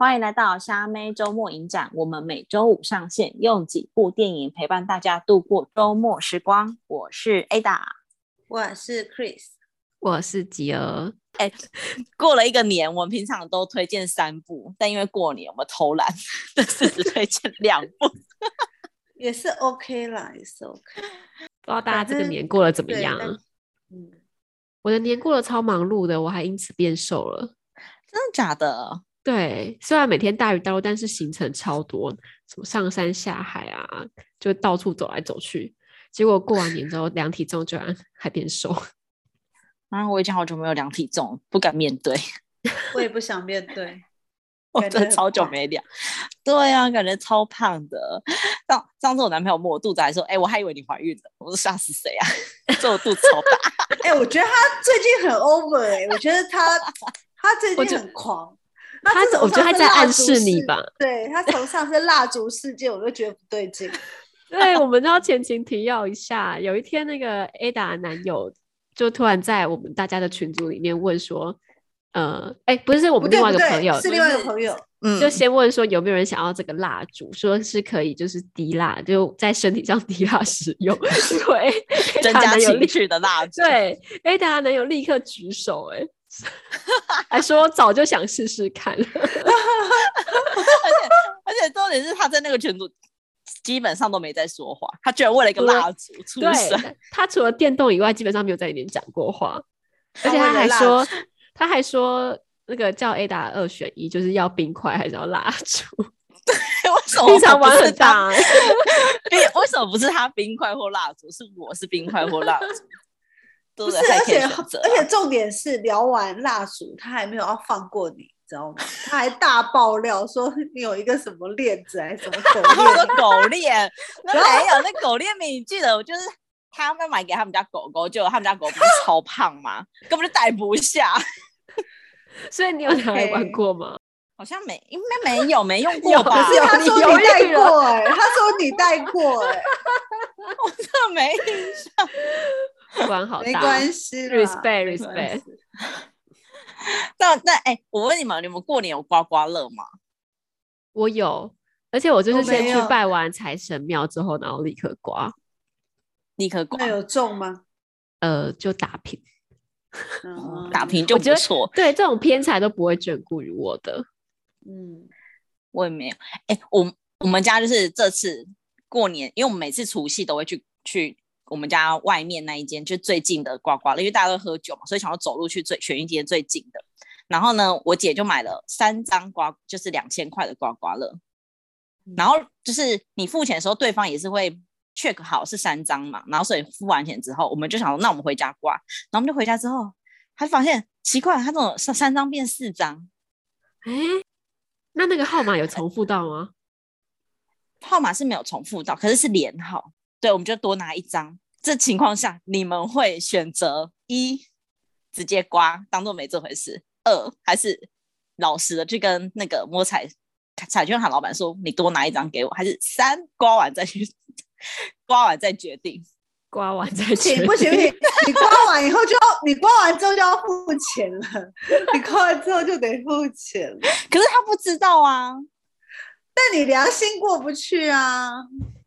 欢迎来到虾妹周末影展。我们每周五上线，用几部电影陪伴大家度过周末时光。我是 Ada，我是 Chris，我是吉儿。哎，过了一个年，我们平常都推荐三部，但因为过年我们偷懒，这次只推荐两部，也是 OK 啦，也是 OK。不知道大家这个年过得怎么样？嗯，我的年过得超忙碌的，我还因此变瘦了。真的假的？对，虽然每天大鱼大肉，但是行程超多，什么上山下海啊，就到处走来走去。结果过完年之后，量体重居然还变瘦。啊，我已经好久没有量体重，不敢面对。我也不想面对，我真的超久没量。对啊，感觉超胖的。上上次我男朋友摸我肚子，还说：“哎、欸，我还以为你怀孕了。”我说：“吓死谁啊？”这我肚子超大。哎、欸，我觉得他最近很 over 哎、欸，我觉得他他最近很狂。他，我觉得他在暗示你吧？对，他从上次蜡烛事件，我就觉得不对劲。对，我们要前情提要一下。有一天，那个 Ada 男友就突然在我们大家的群组里面问说：“呃，哎，不是，我们另外一个朋友，是另外一个朋友，嗯，就先问说有没有人想要这个蜡烛，说是可以，就是滴蜡，就在身体上滴蜡使用，对，增加情趣的蜡烛。对，Ada 男友立刻举手，哎。”还说早就想试试看了，而且而且重点是他在那个群组基本上都没在说话，他居然为了一个蜡烛出声。他除了电动以外，基本上没有在里面讲过话，而且他还说他还说那个叫 Ada 二选一，就是要冰块还是要蜡烛？为什么平常玩很大？为什么不是他冰块或蜡烛，是我是冰块或蜡烛？不是，而且而且重点是聊完蜡烛，他还没有要放过你，知道吗？他还大爆料说你有一个什么链子还是什么狗链？狗链？那没有，那狗链你记得我，就是他们买给他们家狗狗，就他们家狗不是超 胖吗？根本就带不下。所以你有拿来玩过吗？好像没，应该没有，没用过吧？可是他说你带过哎、欸，他说你带过哎、欸，我真的没印象。管好大，没关系，respect respect。那那哎、欸，我问你们，你们过年有刮刮乐吗？我有，而且我就是先去拜完财神庙之后，然后立刻刮，立刻刮。那有中吗？呃，就打平，嗯、打平就不错。对，这种偏财都不会眷顾于我的。嗯，我也没有。哎、欸，我我们家就是这次过年，因为我们每次除夕都会去去。我们家外面那一间就最近的刮刮乐，因为大家都喝酒嘛，所以想要走路去最选一间最近的。然后呢，我姐就买了三张刮，就是两千块的刮刮乐。然后就是你付钱的时候，对方也是会 check 好是三张嘛。然后所以付完钱之后，我们就想说，那我们回家刮。然后我们就回家之后，还发现奇怪，他这种三三张变四张。哎，那那个号码有重复到吗？号码是没有重复到，可是是连号。对，我们就多拿一张。这情况下，你们会选择一直接刮，当做没这回事；二还是老实的去跟那个摸彩彩券行老板说，你多拿一张给我；还是三刮完再去刮完再决定，刮完再决定。不行不行，你刮完以后就要，你刮完之后就要付钱了。你刮完之后就得付钱了。可是他不知道啊，但你良心过不去啊。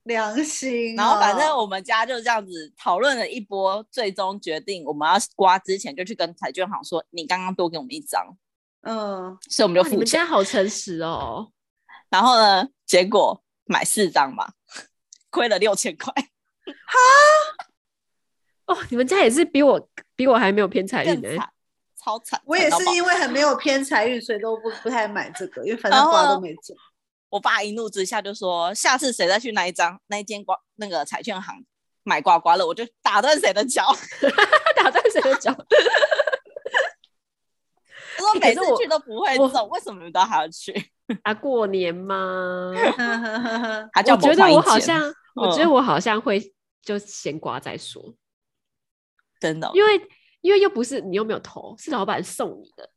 良心、哦，然后反正我们家就这样子讨论了一波，最终决定我们要刮之前就去跟彩券行说，你刚刚多给我们一张，嗯，所以我们就付钱。你们家好诚实哦。然后呢，结果买四张嘛，亏了六千块。哈，哦，你们家也是比我比我还没有偏财运呢，超惨。我也是因为很没有偏财运，所以都不不太买这个，因为反正刮都没中。我爸一怒之下就说：“下次谁再去那一张那一间刮那个彩券行买刮刮乐，我就打断谁的脚，打断谁的脚。”他说：“每次去都不会中，为什么都还要去？啊，过年吗？”我觉得我好像，嗯、我觉得我好像会就先刮再说，真的，因为因为又不是你又没有投，是老板送你的。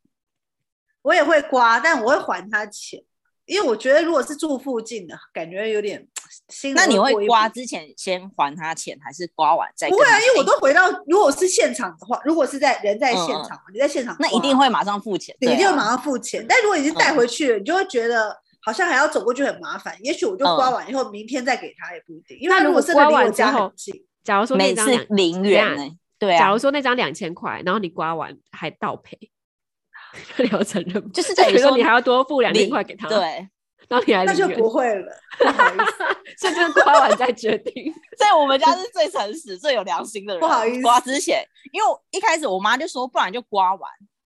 我也会刮，但我会还他钱。因为我觉得如果是住附近的，感觉有点心。那你会刮之前先还他钱，还是刮完再？不会啊，因为我都回到，如果是现场的话，如果是在人在现场，嗯、你在现场，那一定会马上付钱，你一定会马上付钱。啊、但如果已经带回去了，嗯、你就会觉得好像还要走过去很麻烦。也许我就刮完以后，明天再给他也不一定。因为如果是刮完之后，假如说那张零元呢？对啊。假如说那张两千块，然后你刮完还倒赔。流程任就是等于 说你还要多付两千块给他，对，然后你还那就不会了，不好意思，所以就是刮完再决定。在我们家是最诚实、最有良心的人。不好意思，刮之前，因为一开始我妈就说，不然就刮完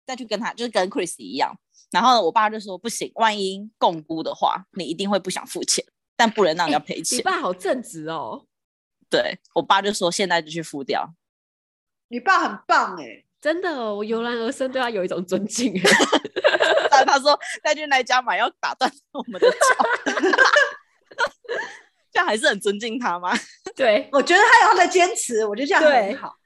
再去跟他，就是跟 Chris 一样。然后我爸就说，不行，万一共估的话，你一定会不想付钱，但不能让人家赔钱。你爸好正直哦。对，我爸就说，现在就去付掉。你爸很棒哎。真的，哦，我油然而生对他有一种尊敬。但他说再去那家买要打断我们的脚，这样还是很尊敬他吗？对，我觉得他有他的坚持，我觉得这样很好。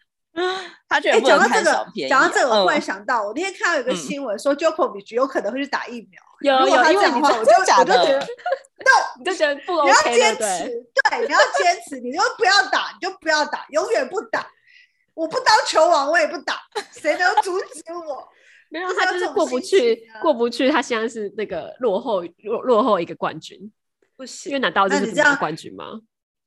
他觉得讲到这个，讲到这个，我忽然想到，我那天看到有个新闻说，Djokovic 有可能会去打疫苗。有有，因为你我就我就觉得，no，你就觉得不 OK，你要坚持，对，你要坚持，你就不要打，你就不要打，永远不打。我不当球王，我也不打，谁能阻止我？没有，他就是过不去，过不去。他现在是那个落后落落后一个冠军，不行，因为拿到就是这样冠军吗？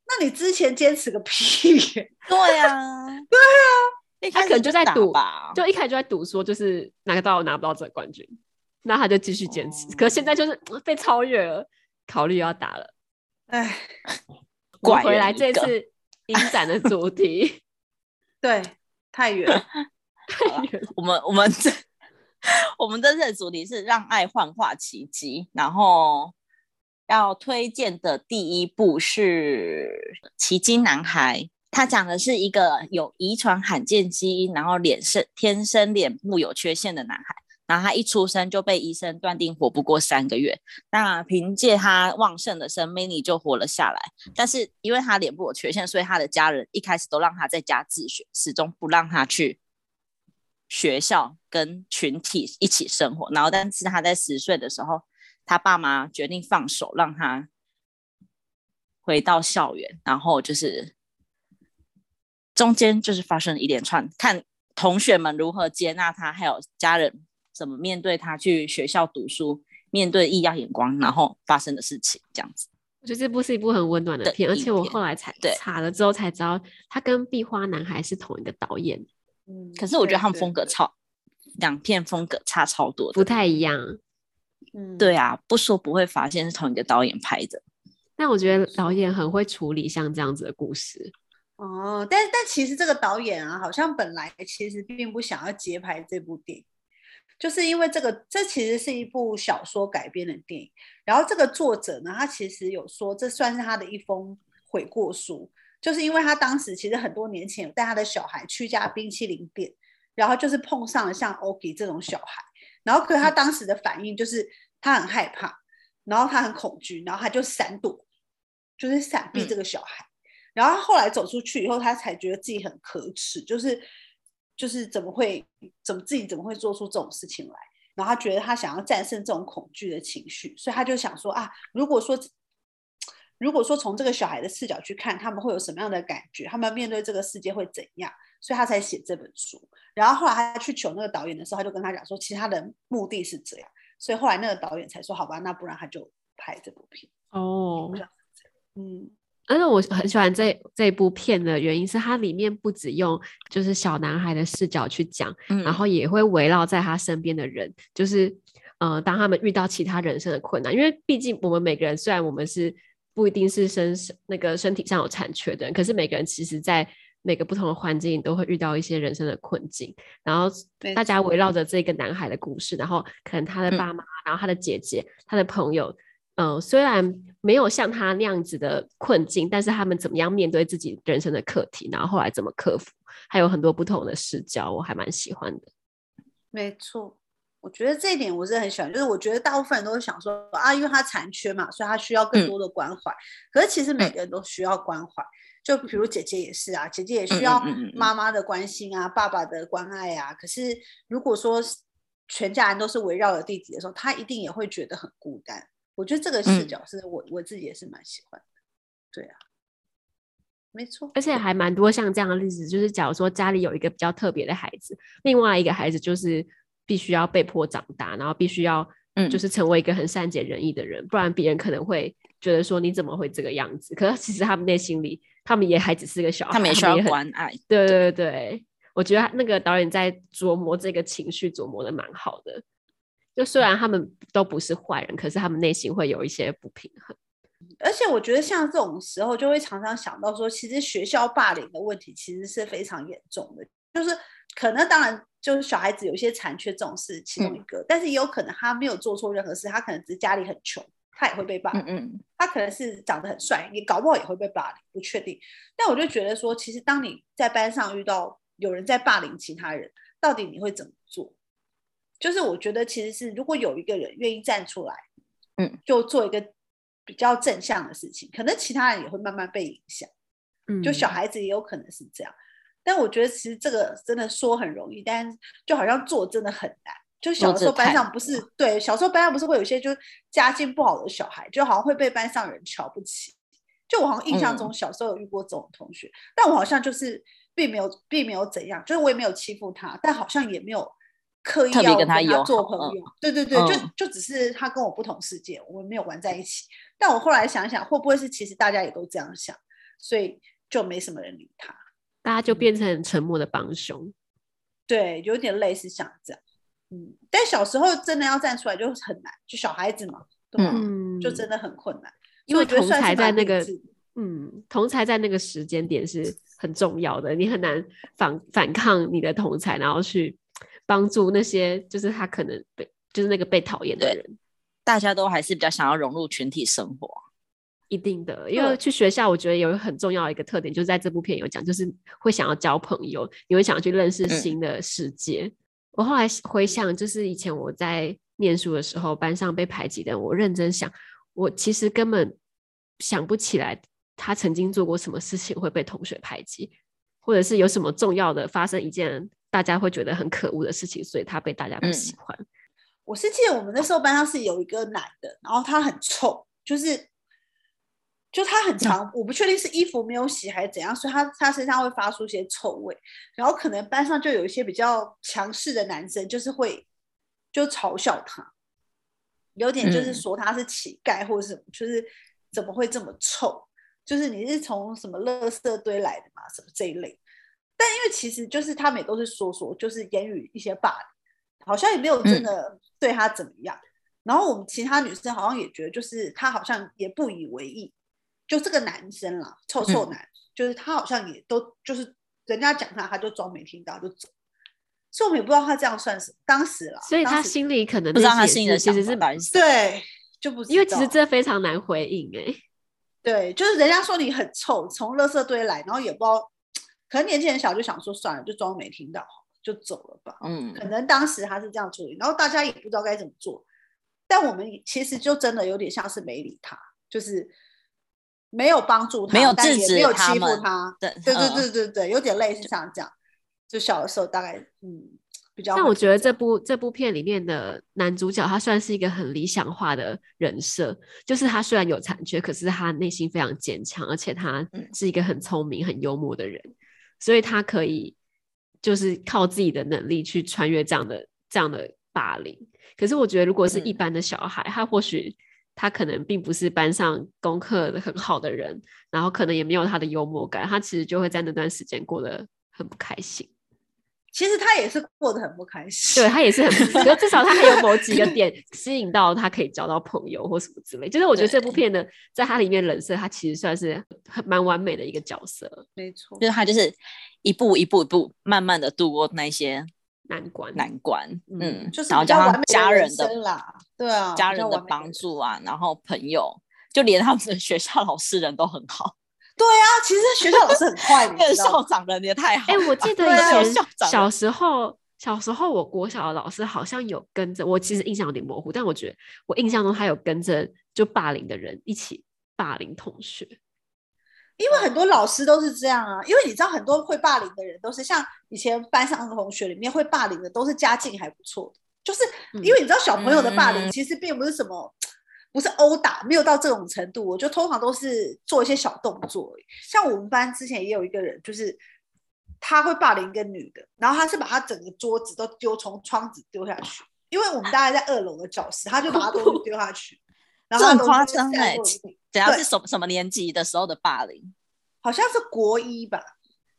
那你之前坚持个屁！对呀，对啊，他可能就在赌吧，就一开始就在赌说，就是拿得到拿不到这个冠军，那他就继续坚持。可是现在就是被超越了，考虑要打了。哎，我回来这次影展的主题。对，太远，太远。我们我们这我们这次的主题是让爱幻化奇迹，然后要推荐的第一部是《奇迹男孩》，他讲的是一个有遗传罕见基因，然后脸生天生脸部有缺陷的男孩。然后他一出生就被医生断定活不过三个月，那凭借他旺盛的生命力就活了下来。但是因为他脸部有缺陷，所以他的家人一开始都让他在家自学，始终不让他去学校跟群体一起生活。然后，但是他在十岁的时候，他爸妈决定放手让他回到校园，然后就是中间就是发生一连串，看同学们如何接纳他，还有家人。怎么面对他去学校读书，面对异样眼光，然后发生的事情，这样子。我觉得这部是一部很温暖的片，片而且我后来才查了之后才知道，他跟《壁花男孩》是同一个导演。嗯，可是我觉得他们风格超，两片风格差超多，不太一样。嗯，对啊，不说不会发现是同一个导演拍的。但我觉得导演很会处理像这样子的故事。哦，但但其实这个导演啊，好像本来其实并不想要接拍这部电影。就是因为这个，这其实是一部小说改编的电影。然后这个作者呢，他其实有说，这算是他的一封悔过书。就是因为他当时其实很多年前有带他的小孩去一家冰淇淋店，然后就是碰上了像 Oki 这种小孩。然后可是他当时的反应就是他很害怕，然后他很恐惧，然后他就闪躲，就是闪避这个小孩。然后后来走出去以后，他才觉得自己很可耻，就是。就是怎么会，怎么自己怎么会做出这种事情来？然后他觉得他想要战胜这种恐惧的情绪，所以他就想说啊，如果说，如果说从这个小孩的视角去看，他们会有什么样的感觉？他们面对这个世界会怎样？所以他才写这本书。然后后来他去求那个导演的时候，他就跟他讲说，其实他的目的是这样。所以后来那个导演才说，好吧，那不然他就拍这部片。哦，嗯。而且我很喜欢这这部片的原因是，它里面不只用就是小男孩的视角去讲，嗯、然后也会围绕在他身边的人，就是呃，当他们遇到其他人生的困难，因为毕竟我们每个人虽然我们是不一定是身那个身体上有残缺的人，可是每个人其实在每个不同的环境都会遇到一些人生的困境，然后大家围绕着这个男孩的故事，然后可能他的爸妈，嗯、然后他的姐姐，他的朋友。嗯、呃，虽然没有像他那样子的困境，但是他们怎么样面对自己人生的课题，然后后来怎么克服，还有很多不同的视角，我还蛮喜欢的。没错，我觉得这一点我是很喜欢，就是我觉得大部分人都会想说啊，因为他残缺嘛，所以他需要更多的关怀。嗯、可是其实每个人都需要关怀，嗯、就比如姐姐也是啊，姐姐也需要妈妈的关心啊，嗯嗯嗯嗯爸爸的关爱啊。可是如果说全家人都是围绕着弟弟的时候，他一定也会觉得很孤单。我觉得这个视角是我、嗯、我自己也是蛮喜欢的。对啊，没错。而且还蛮多像这样的例子，就是假如说家里有一个比较特别的孩子，另外一个孩子就是必须要被迫长大，然后必须要嗯，就是成为一个很善解人意的人，嗯、不然别人可能会觉得说你怎么会这个样子？可是其实他们内心里，他们也还只是个小孩，他们也需要关爱。对对对对。我觉得那个导演在琢磨这个情绪，琢磨的蛮好的。就虽然他们都不是坏人，可是他们内心会有一些不平衡。而且我觉得像这种时候，就会常常想到说，其实学校霸凌的问题其实是非常严重的。就是可能当然就是小孩子有些残缺，这种是其中一个，嗯、但是也有可能他没有做错任何事，他可能只是家里很穷，他也会被霸凌。嗯，嗯，他可能是长得很帅，你搞不好也会被霸凌，不确定。但我就觉得说，其实当你在班上遇到有人在霸凌其他人，到底你会怎么做？就是我觉得其实是，如果有一个人愿意站出来，嗯，就做一个比较正向的事情，可能其他人也会慢慢被影响。嗯，就小孩子也有可能是这样。但我觉得其实这个真的说很容易，但就好像做真的很难。就小时候班上不是对，小时候班上不是会有一些就家境不好的小孩，就好像会被班上人瞧不起。就我好像印象中小时候有遇过这种同学，嗯，但我好像就是。并没有，并没有怎样，就是我也没有欺负他，但好像也没有刻意要跟他做朋友。对对对，嗯、就就只是他跟我不同世界，我们没有玩在一起。但我后来想想，会不会是其实大家也都这样想，所以就没什么人理他，大家就变成沉默的帮凶。嗯、对，有点类似像这样。嗯，但小时候真的要站出来就很难，就小孩子嘛？嗯，就真的很困难，因为同才在那个，嗯，同才在那个时间点是。很重要的，你很难反反抗你的同才，然后去帮助那些就是他可能被就是那个被讨厌的人。大家都还是比较想要融入群体生活，一定的。因为去学校，我觉得有很重要的一个特点，就是在这部片有讲，就是会想要交朋友，你会想要去认识新的世界。嗯、我后来回想，就是以前我在念书的时候，班上被排挤的人，我认真想，我其实根本想不起来。他曾经做过什么事情会被同学排挤，或者是有什么重要的发生一件大家会觉得很可恶的事情，所以他被大家不喜欢。嗯、我是记得我们那时候班上是有一个男的，然后他很臭，就是就他很长，嗯、我不确定是衣服没有洗还是怎样，所以他他身上会发出一些臭味，然后可能班上就有一些比较强势的男生，就是会就嘲笑他，有点就是说他是乞丐或者什么，嗯、就是怎么会这么臭。就是你是从什么垃圾堆来的嘛，什么这一类，但因为其实就是他们也都是说说，就是言语一些霸凌，好像也没有真的对他怎么样。嗯、然后我们其他女生好像也觉得，就是他好像也不以为意，就这个男生啦，臭臭男，嗯、就是他好像也都就是人家讲他，他就装没听到就走。所以我们也不知道他这样算什么，当时啦，所以他心里可能不知道他心里其实是白色，对，就不知道，因为其实这非常难回应哎、欸。对，就是人家说你很臭，从垃圾堆来，然后也不知道，可能年纪很小就想说算了，就装没听到，就走了吧。嗯，可能当时他是这样处理，然后大家也不知道该怎么做。但我们其实就真的有点像是没理他，就是没有帮助他，没有制止没有欺负他。对对对对对对，有点类似像这样。就小的时候大概嗯。但我觉得这部这部片里面的男主角，他算是一个很理想化的人设，就是他虽然有残缺，可是他内心非常坚强，而且他是一个很聪明、很幽默的人，所以他可以就是靠自己的能力去穿越这样的这样的霸凌。可是我觉得，如果是一般的小孩，他或许他可能并不是班上功课很好的人，然后可能也没有他的幽默感，他其实就会在那段时间过得很不开心。其实他也是过得很不开心，对他也是很，可至少他还有某几个 点吸引到他，可以交到朋友或什么之类。就是我觉得这部片呢，在他里面人设，他其实算是很蛮完美的一个角色。没错，就是他就是一步一步一步慢慢的度过那些难关难关，嗯，就是然后加上家人的啦，对啊，家人的帮助啊，然后朋友，就连他们的学校老师人都很好。对啊，其实学校老师很坏，那个校长人也太好。哎、欸，我记得 以前小时候，小时候我国小的老师好像有跟着我，其实印象有点模糊，但我觉得我印象中他有跟着就霸凌的人一起霸凌同学。因为很多老师都是这样啊，因为你知道很多会霸凌的人都是像以前班上的同学里面会霸凌的都是家境还不错的，就是因为你知道小朋友的霸凌其实并不是什么。不是殴打，没有到这种程度。我就通常都是做一些小动作。像我们班之前也有一个人，就是他会霸凌一个女的，然后他是把他整个桌子都丢从窗子丢下去，因为我们大概在二楼的教室，他就把他东西丢下去。然后这很夸张哎！等下是什么什么年级的时候的霸凌？好像是国一吧？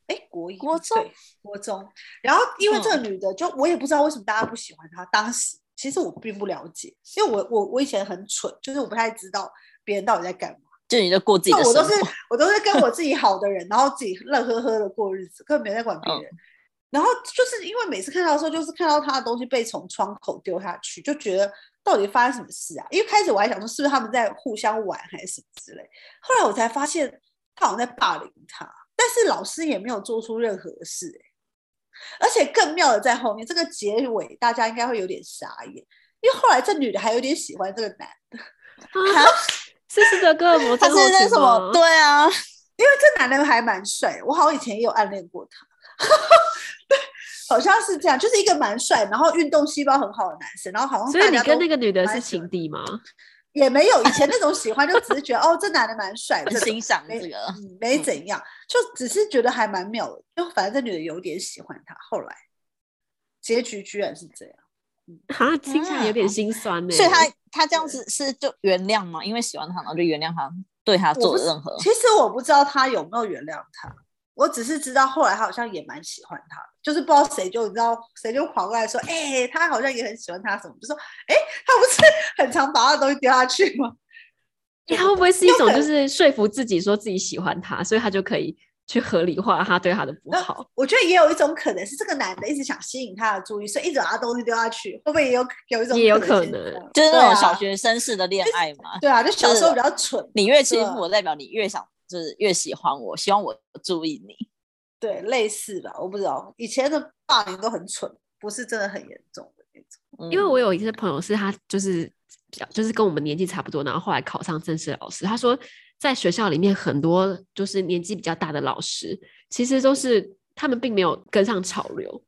哎，国一、国中、国中。然后因为这个女的，就我也不知道为什么大家不喜欢她。当时其实我并不了解，因为我我我以前很蠢，就是我不太知道别人到底在干嘛。就你在过自己的生活，我都是我都是跟我自己好的人，然后自己乐呵呵的过日子，根本没在管别人。然后就是因为每次看到的时候，就是看到他的东西被从窗口丢下去，就觉得。到底发生什么事啊？因为开始我还想说是不是他们在互相玩还是什么之类，后来我才发现他好像在霸凌他，但是老师也没有做出任何事欸，而且更妙的在后面，这个结尾大家应该会有点傻眼，因为后来这女的还有点喜欢这个男的，啊，是斯德哥尔摩症候群吗？他是什么？对啊，因为这男的还蛮帅，我好像以前也有暗恋过他。对。好像是这样，就是一个蛮帅，然后运动细胞很好的男生，然后好像所以你跟那个女的是情敌吗？也没有，以前那种喜欢就只是觉得哦，这男的蛮帅，很欣赏这个，嗯，没怎样，就只是觉得还蛮妙的，就反正这女的有点喜欢他。后来结局居然是这样，啊，听起来有点心酸呢。所以他他这样子是就原谅吗？因为喜欢他，然后就原谅他对他做的任何。其实我不知道他有没有原谅他。我只是知道，后来他好像也蛮喜欢他，就是不知道谁就你知道谁就跑过来说，哎、欸，他好像也很喜欢他什么，就说，哎、欸，他不是 很常把他的东西丢下去吗？欸、他会不会是一种就是说服自己说自己喜欢他，所以他就可以去合理化他对他的不好？我觉得也有一种可能是这个男的一直想吸引他的注意，所以一直把他东西丢下去，会不会也有有一种也有可能，就是那种小学生式的恋爱嘛？对啊，就小时候比较蠢，你越欺负我，代表你越想。就是越喜欢我，希望我注意你，对，类似吧，我不知道，以前的霸凌都很蠢，不是真的很严重的那种。因为我有一些朋友是他就是就是跟我们年纪差不多，然后后来考上正式老师。他说，在学校里面很多就是年纪比较大的老师，其实都是他们并没有跟上潮流。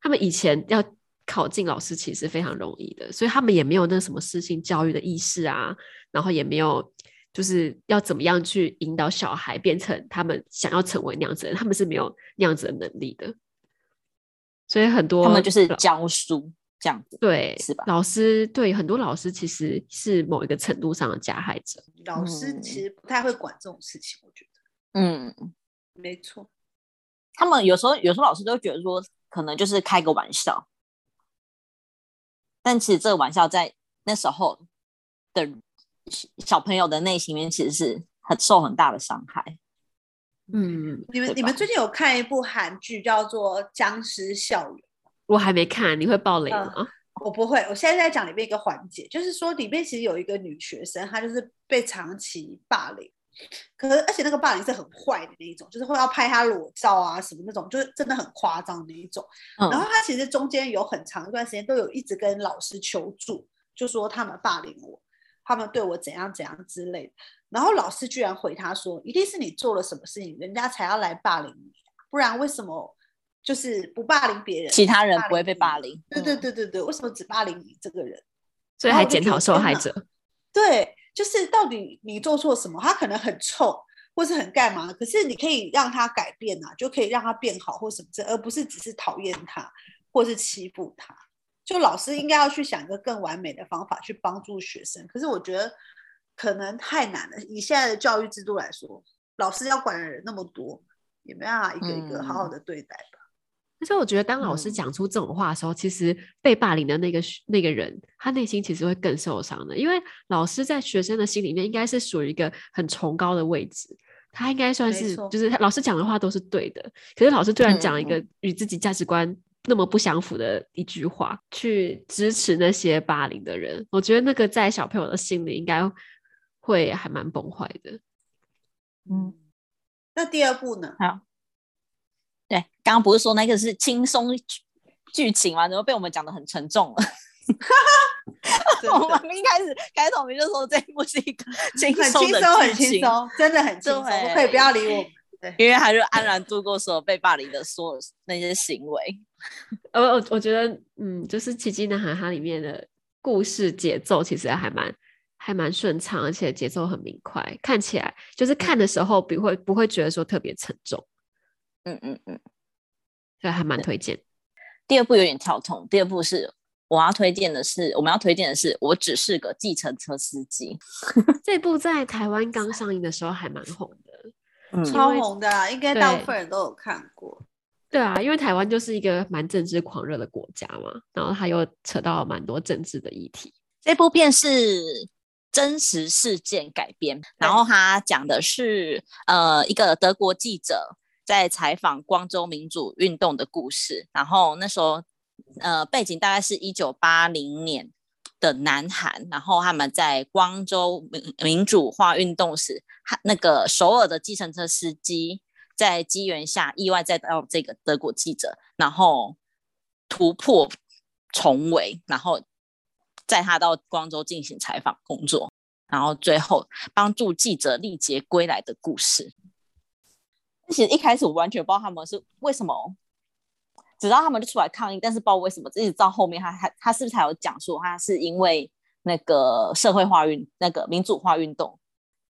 他们以前要考进老师其实非常容易的，所以他们也没有那什么适性教育的意识啊，然后也没有。就是要怎么样去引导小孩变成他们想要成为那样子的人，他们是没有那样子的能力的。所以很多他们就是教书这样子，对，是吧？老师对很多老师其实是某一个程度上的加害者。老师其实不太会管这种事情，我觉得。嗯，没错。他们有时候有时候老师都觉得说，可能就是开个玩笑，但其实这个玩笑在那时候的。小朋友的内心里面其实是很受很大的伤害。嗯，你们你们最近有看一部韩剧叫做《僵尸校园》？我还没看，你会爆雷吗？嗯，我不会。我现在在讲里面一个环节，就是说里面其实有一个女学生，她就是被长期霸凌，可是而且那个霸凌是很坏的那一种，就是会要拍她裸照啊什么那种，就是真的很夸张那一种。嗯。然后她其实中间有很长一段时间都有一直跟老师求助，就说他们霸凌我。他们对我怎样怎样之类的，然后老师居然回他说：“一定是你做了什么事情，人家才要来霸凌你，不然为什么就是不霸凌别人，其他人不会被霸凌？对对对对对，为什么只霸凌你这个人？所以还检讨受害 者？对，就是到底你做错什么？他可能很臭，或是很干嘛？可是你可以让他改变啊，就可以让他变好，或什么这，而不是只是讨厌他，或是欺负他。”就老师应该要去想一个更完美的方法去帮助学生，可是我觉得可能太难了。以现在的教育制度来说，老师要管的人那么多，也没办法一个一个好好的对待吧。而且我觉得，当老师讲出这种话的时候，嗯、其实被霸凌的那个那个人，他内心其实会更受伤的，因为老师在学生的心里面应该是属于一个很崇高的位置，他应该算是就是老师讲的话都是对的，可是老师突然讲一个与自己价值观。那么不相符的一句话，去支持那些霸凌的人，我觉得那个在小朋友的心里应该会还蛮崩坏的。嗯，那第二部呢？好，对，刚刚不是说那个是轻松剧情吗？怎么被我们讲的很沉重了？我们一开始开头我们就说这一部是一个轻松的很轻松，真的很轻松，可以不要理我。对，因为他就安然度过所有被霸凌的所有那些行为。呃，我我觉得，嗯，就是《奇迹男孩》它里面的故事节奏其实还蛮还蛮顺畅，而且节奏很明快，看起来就是看的时候不会不会觉得说特别沉重。嗯嗯嗯，对，还蛮推荐。第二部有点跳痛，第二部是我要推荐的是，我们要推荐的是，我只是个计程车司机。这部在台湾刚上映的时候还蛮红的，嗯，超红的啊，应该大部分人都有看过。对啊，因为台湾就是一个蛮政治狂热的国家嘛，然后他又扯到蛮多政治的议题。这部片是真实事件改编，然后他讲的是呃一个德国记者在采访光州民主运动的故事，然后那时候呃背景大概是一九八零年的南韩，然后他们在光州民民主化运动时，那个首尔的计程车司机。在机缘下意外再到这个德国记者，然后突破重围，然后载他到光州进行采访工作，然后最后帮助记者历劫归来的故事。其实一开始我完全不知道他们是为什么，只知道他们就出来抗议，但是不知道为什么，一直到后面他他他是不是才有讲说他是因为那个社会化运那个民主化运动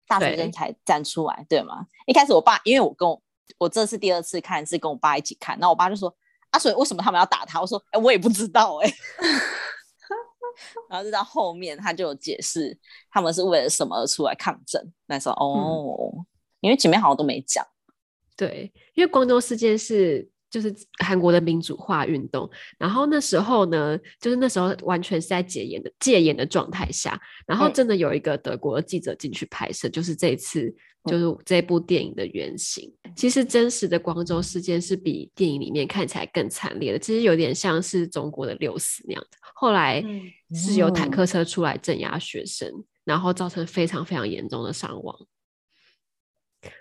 大学生才站出来，对，对吗？一开始我爸因为我跟我。我这次第二次看是跟我爸一起看，然后我爸就说：“啊，所以为什么他们要打他？”我说：“哎、欸，我也不知道哎、欸。”然后就到后面他就有解释，他们是为了什么而出来抗争。那时候哦、嗯，因为前面好像都没讲。对，因为光州事件是。就是韩国的民主化运动，然后那时候呢，就是那时候完全是在戒严的戒严的状态下，然后真的有一个德国的记者进去拍摄，就是这一次就是这部电影的原型。其实真实的光州事件是比电影里面看起来更惨烈的，其实有点像是中国的六四那样的。后来是有坦克车出来镇压学生，然后造成非常非常严重的伤亡。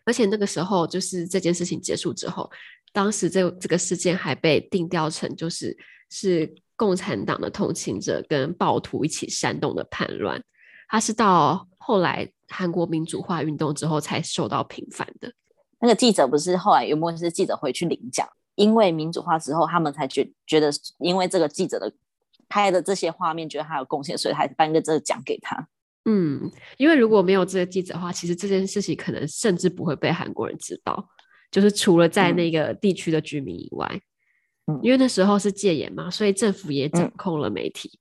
而且那个时候，就是这件事情结束之后，当时这这个事件还被定调成就是是共产党的同情者跟暴徒一起煽动的叛乱。他是到后来韩国民主化运动之后才受到平反的。那个记者不是后来有没有是记者回去领奖？因为民主化之后，他们才觉觉得，因为这个记者的拍的这些画面，觉得他有贡献，所以还颁个这个奖给他。嗯，因为如果没有这个记者的话，其实这件事情可能甚至不会被韩国人知道，就是除了在那个地区的居民以外，嗯，因为那时候是戒严嘛，所以政府也掌控了媒体，嗯，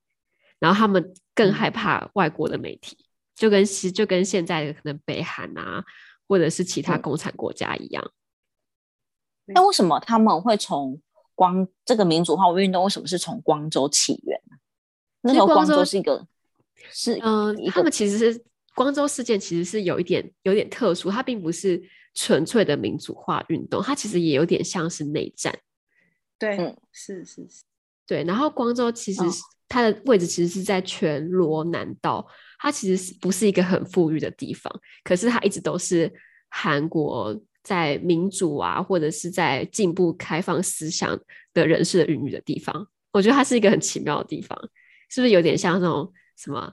然后他们更害怕外国的媒体，就跟其就跟现在的可能北韩啊，或者是其他共产国家一样。那，嗯，为什么他们会从光这个民主化运动为什么是从光州起源呢？那时候光州是一个。是，嗯、呃，他们其实是光州事件，其实是有一点有点特殊，它并不是纯粹的民主化运动，它其实也有点像是内战。对，嗯，是是是，对。然后光州其实它的位置其实是在全罗南道，它其实不是一个很富裕的地方，可是它一直都是韩国在民主啊，或者是在进步开放思想的人士的孕育的地方。我觉得它是一个很奇妙的地方，是不是有点像那种？什么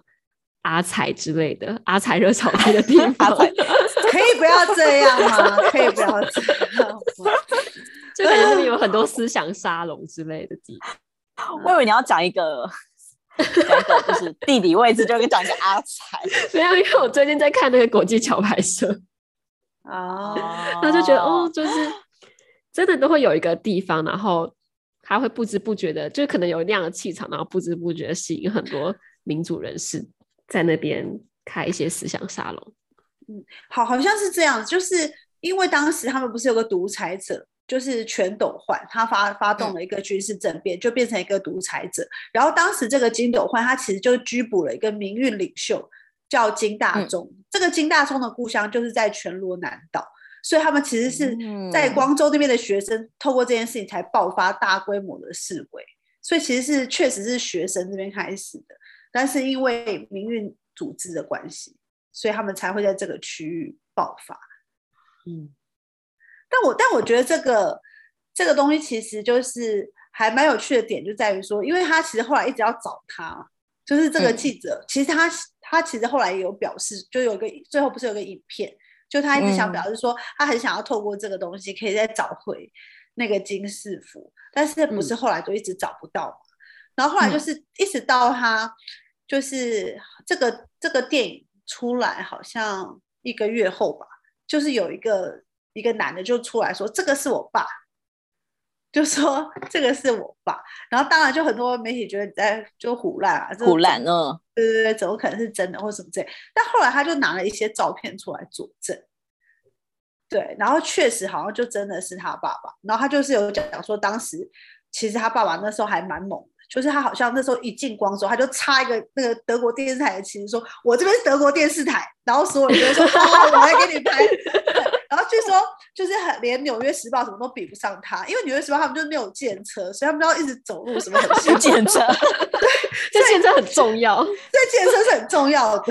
阿财之类的阿财热炒店的地方，可以不要这样吗？可以不要这样吗？就感觉那边有很多思想沙龙之类的地方。我以为你要讲一个，讲一个就是地理位置，就跟讲一个阿财。没有，因为我最近在看那个国际桥牌社哦，然后就觉得哦，就是真的都会有一个地方，然后他会不知不觉的，就可能有那样的气场，然后不知不觉的吸引很多。民主人士在那边开一些思想沙龙，嗯，好，好像是这样，就是因为当时他们不是有个独裁者，就是全斗焕，他发发动了一个军事政变，嗯，就变成一个独裁者。然后当时这个金斗焕，他其实就拘捕了一个民运领袖，叫金大中，嗯。这个金大中的故乡就是在全罗南岛，所以他们其实是在光州那边的学生，透过这件事情才爆发大规模的示威。所以其实是确实是学生这边开始的。但是因为民运组织的关系，所以他们才会在这个区域爆发。嗯，但我但我觉得这个这个东西其实就是还蛮有趣的点，就在于说，因为他其实后来一直要找他，就是这个记者，嗯、其实他他其实后来也有表示，就有个最后不是有个影片，就他一直想表示说，他很想要透过这个东西可以再找回那个金世福，但是不是后来就一直找不到。然后后来就是一直到他就是这个这个电影出来好像一个月后吧，就是有一个一个男的就出来说这个是我爸，就说这个是我爸，然后当然就很多媒体觉得你在就胡乱啊，唬烂呢，对对对，怎么可能是真的或什么之类，但后来他就拿了一些照片出来佐证。对，然后确实好像就真的是他爸爸，然后他就是有讲说，当时其实他爸爸那时候还蛮猛的，就是他好像那时候一进广州，他就插一个那个德国电视台的旗子，说我这边是德国电视台，然后所有人都说哦，我来给你拍。然后据说就是很连纽约时报什么都比不上他，因为纽约时报他们就没有电车，所以他们都要一直走路，什么很电 车，对，这电车很重要，这电车是很重要的，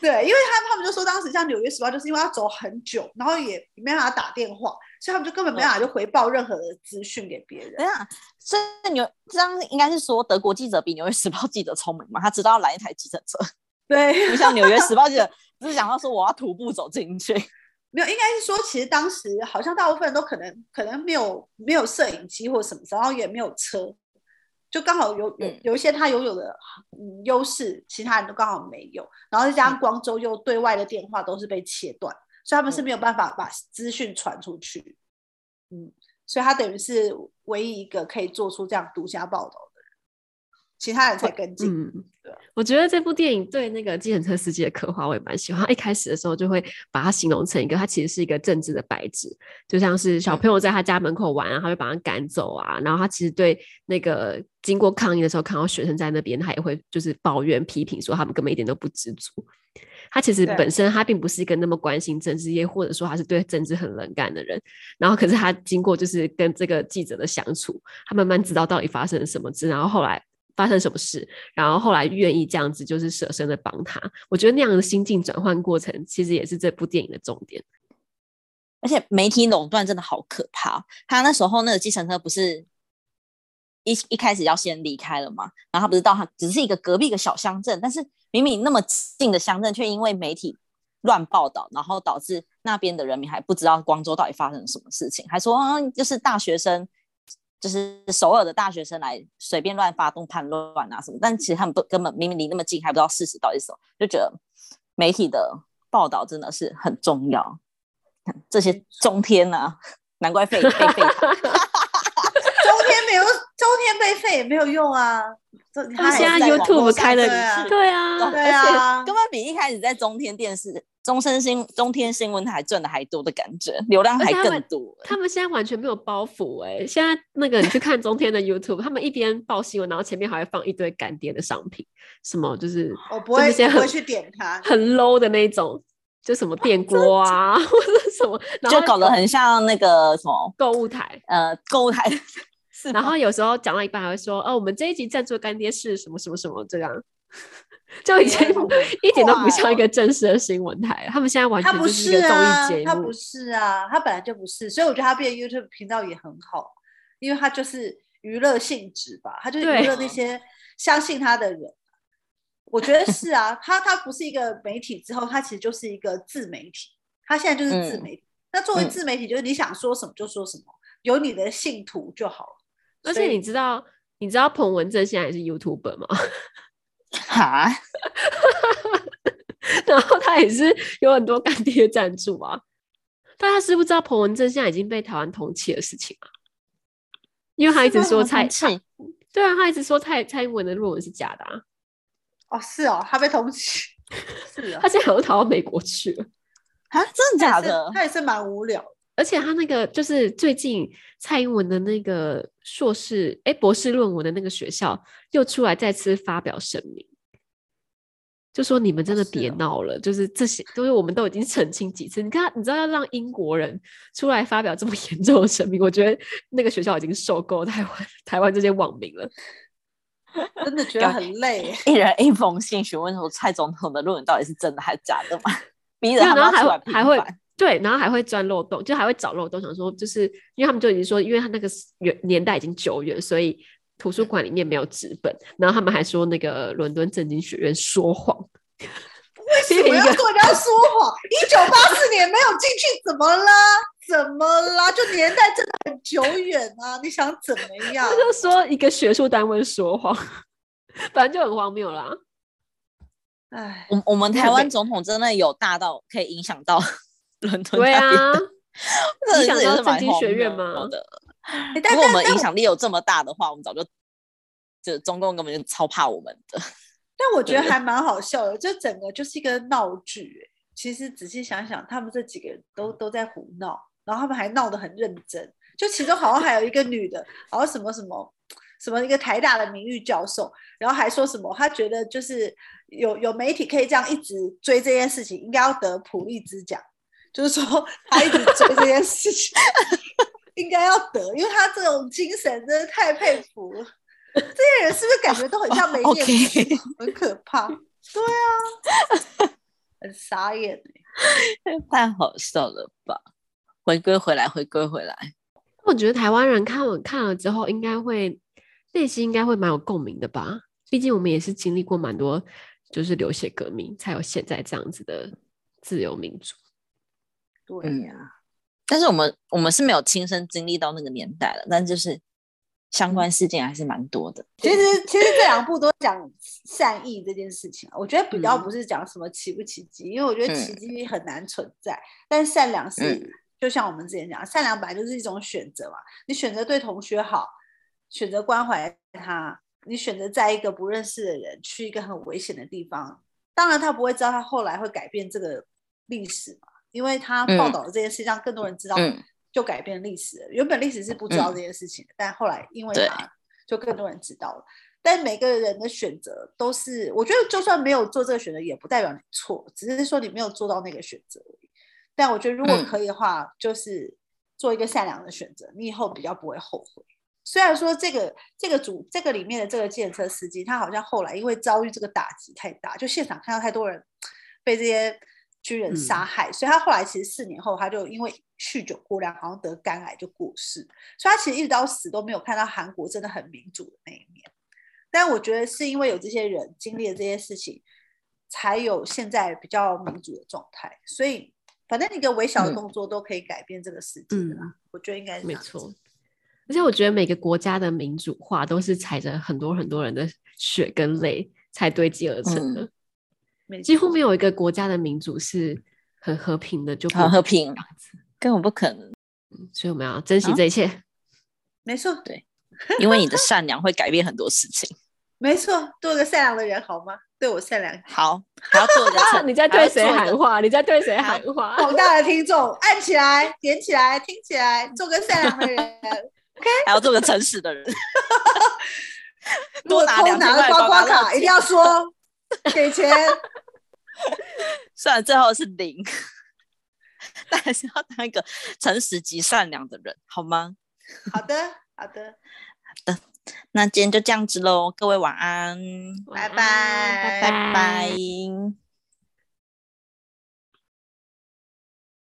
对，因为他他们就说当时像纽约时报就是因为要走很久，然后也没办法打电话，所以他们就根本没办法就回报任何的资讯给别人。对啊，所以纽这样应该是说德国记者比纽约时报记者聪明嘛？他知道要拦一台计程车，对，不像纽约时报记者只是想到说我要徒步走进去。没有，应该是说，其实当时好像大部分人都可能可能没有没有摄影机或什么，然后也没有车，就刚好有有有一些他拥有的嗯优势，其他人都刚好没有。然后再加上光州又对外的电话都是被切断，嗯、所以他们是没有办法把资讯传出去。嗯，所以他等于是唯一一个可以做出这样独家报道的人，其他人才跟进。嗯我觉得这部电影对那个计程车司机的刻画我也蛮喜欢。一开始的时候就会把它形容成一个，他其实是一个政治的白纸，就像是小朋友在他家门口玩，然后就把他赶走啊。然后他其实对那个经过抗议的时候看到学生在那边，他也会就是抱怨批评说他们根本一点都不知足。他其实本身他并不是一个那么关心政治业，或者说他是对政治很冷感的人。然后可是他经过就是跟这个记者的相处，他慢慢知道到底发生了什么事，然后后来。发生什么事，然后后来愿意这样子，就是舍身的帮他。我觉得那样的心境转换过程，其实也是这部电影的重点。而且媒体垄断真的好可怕。他那时候那个计程车不是一一开始要先离开了嘛？然后他不是到他只是一个隔壁一个小乡镇，但是明明那么近的乡镇，却因为媒体乱报道，然后导致那边的人民还不知道光州到底发生了什么事情，还说啊，就是大学生。就是首尔的大学生来随便乱发动叛乱啊什么，但其实他们不根本明明离那么近，还不知道事实到底是什么，就觉得媒体的报道真的是很重要。这些中天啊，难怪废被废。被废也没有用啊。他现在 YouTube 开的，对啊，对啊，根本比一开始在中天电视。中生新中天新闻台赚的还多的感觉，流量还更多。他们现在完全没有包袱哎、欸！现在那个你去看中天的 YouTube，他们一边报新闻，然后前面还会放一堆干爹的商品，什么就是我不会不会去点它，很 low 的那种，就什么电锅啊，啊或者什么，就搞得很像那个什么购物台，呃，购物台。然后有时候讲到一半还会说，哦，我们这一集赞助干爹是什么什么什么这样。就已经 一点都不像一个正式的新闻台，他们现在完全不是一个综艺节目。他不是啊，他本来就不是，所以我觉得他变 YouTube 频道也很好，因为他就是娱乐性质吧，他就是娱乐那些相信他的人。我觉得是啊，他他不是一个媒体之后，他其实就是一个自媒体，他现在就是自媒体。那作为自媒体，就是你想说什么就说什么，有你的信徒就好了。而且你知道，你知道彭文正现在也是 YouTuber 吗？哈，然后他也是有很多干爹赞助啊。但他知不知道彭文正现在已经被台湾通缉的事情啊？因为他一直说蔡蔡，对啊，他一直说蔡蔡英文的论文是假的啊。哦，是哦，他被通缉，是啊，他现在好像逃到美国去了啊？真的假的？他也是蛮无聊。而且他那个就是最近蔡英文的那个硕士哎博士论文的那个学校又出来再次发表声明，就说你们真的别闹了，哦、就是这些都是我们都已经澄清几次。你看，你知道要让英国人出来发表这么严重的声明，我觉得那个学校已经受够台湾 台湾这些网民了，真的觉得很累。一人一封信询问说蔡总统的论文到底是真的还是假的嘛？逼着他们出来还会。对，然后还会钻漏洞，就还会找漏洞，想说就是因为他们就已经说，因为他那个年年代已经久远，所以图书馆里面没有纸本。然后他们还说那个伦敦政经学院说谎，为什么要说人家说谎？一九八四年没有进去，怎么啦？怎么啦？就年代真的很久远啊！你想怎么样？他就说一个学术单位说谎，反正就很荒谬啦。哎，我我们台湾总统真的有大到可以影响到伦敦？对啊，你想到政经学院吗？的。如果我们影响力有这么大的话，我们早就就中共根本就超怕我们的。但我觉得还蛮好笑的，就整个就是一个闹剧。其实仔细想想，他们这几个人都都在胡闹，然后他们还闹得很认真。就其中好像还有一个女的，然后什么什么。什么一个台大的名誉教授，然后还说什么？他觉得就是有有媒体可以这样一直追这件事情，应该要得普利兹奖。就是说 他一直追这件事情，应该要得，因为他这种精神真的太佩服了。这些人是不是感觉都很像没念书，很可怕？对啊，很傻眼，太好笑了吧？回归回来，回归回来。我觉得台湾人看了看了之后，应该会。内心应该会蛮有共鸣的吧，毕竟我们也是经历过蛮多，就是流血革命，才有现在这样子的自由民主。对呀、啊，但是我们我们是没有亲身经历到那个年代了，但就是相关事件还是蛮多的。其实其实这两部都讲善意这件事情，我觉得比较不是讲什么奇不奇迹，嗯、因为我觉得奇迹很难存在，嗯、但善良是、嗯、就像我们之前讲，善良本来就是一种选择嘛，你选择对同学好。选择关怀他，你选择在一个不认识的人去一个很危险的地方，当然他不会知道他后来会改变这个历史嘛，因为他报道了这件事让更多人知道，就改变历史。原本历史是不知道这件事情的，但后来因为他，就更多人知道了。但每个人的选择都是，我觉得就算没有做这个选择，也不代表你错，只是说你没有做到那个选择而已。但我觉得如果可以的话，就是做一个善良的选择，你以后比较不会后悔。虽然说这个这个主这个里面的这个计程车司机，他好像后来因为遭遇这个打击太大，就现场看到太多人被这些军人杀害，嗯、所以他后来其实四年后他就因为酗酒过量，好像得肝癌就过世。所以他其实一直到死都没有看到韩国真的很民主的那一面。但我觉得是因为有这些人经历了这些事情，才有现在比较民主的状态。所以反正一个微小的动作都可以改变这个世界的啦。嗯、我觉得应该是没错。而且我觉得每个国家的民主化都是踩着很多很多人的血跟泪才堆积而成的，嗯、几乎没有一个国家的民主是很和平的，就很和平，根本不可能。所以我们要珍惜这一切。啊、没错，对，因为你的善良会改变很多事情。没错，做个善良的人好吗？对我善良好，还要做个 你在对谁喊话？你在对谁喊话？广大的听众，按起来，点起来，听起来，做个善良的人。OK，还要做个诚实的人，多拿两千块刮刮卡，一定要说 给钱。虽然最后是零，但还是要当一个诚实及善良的人，好吗？好的，好的，好的。那今天就这样子喽，各位晚安，拜拜，拜拜。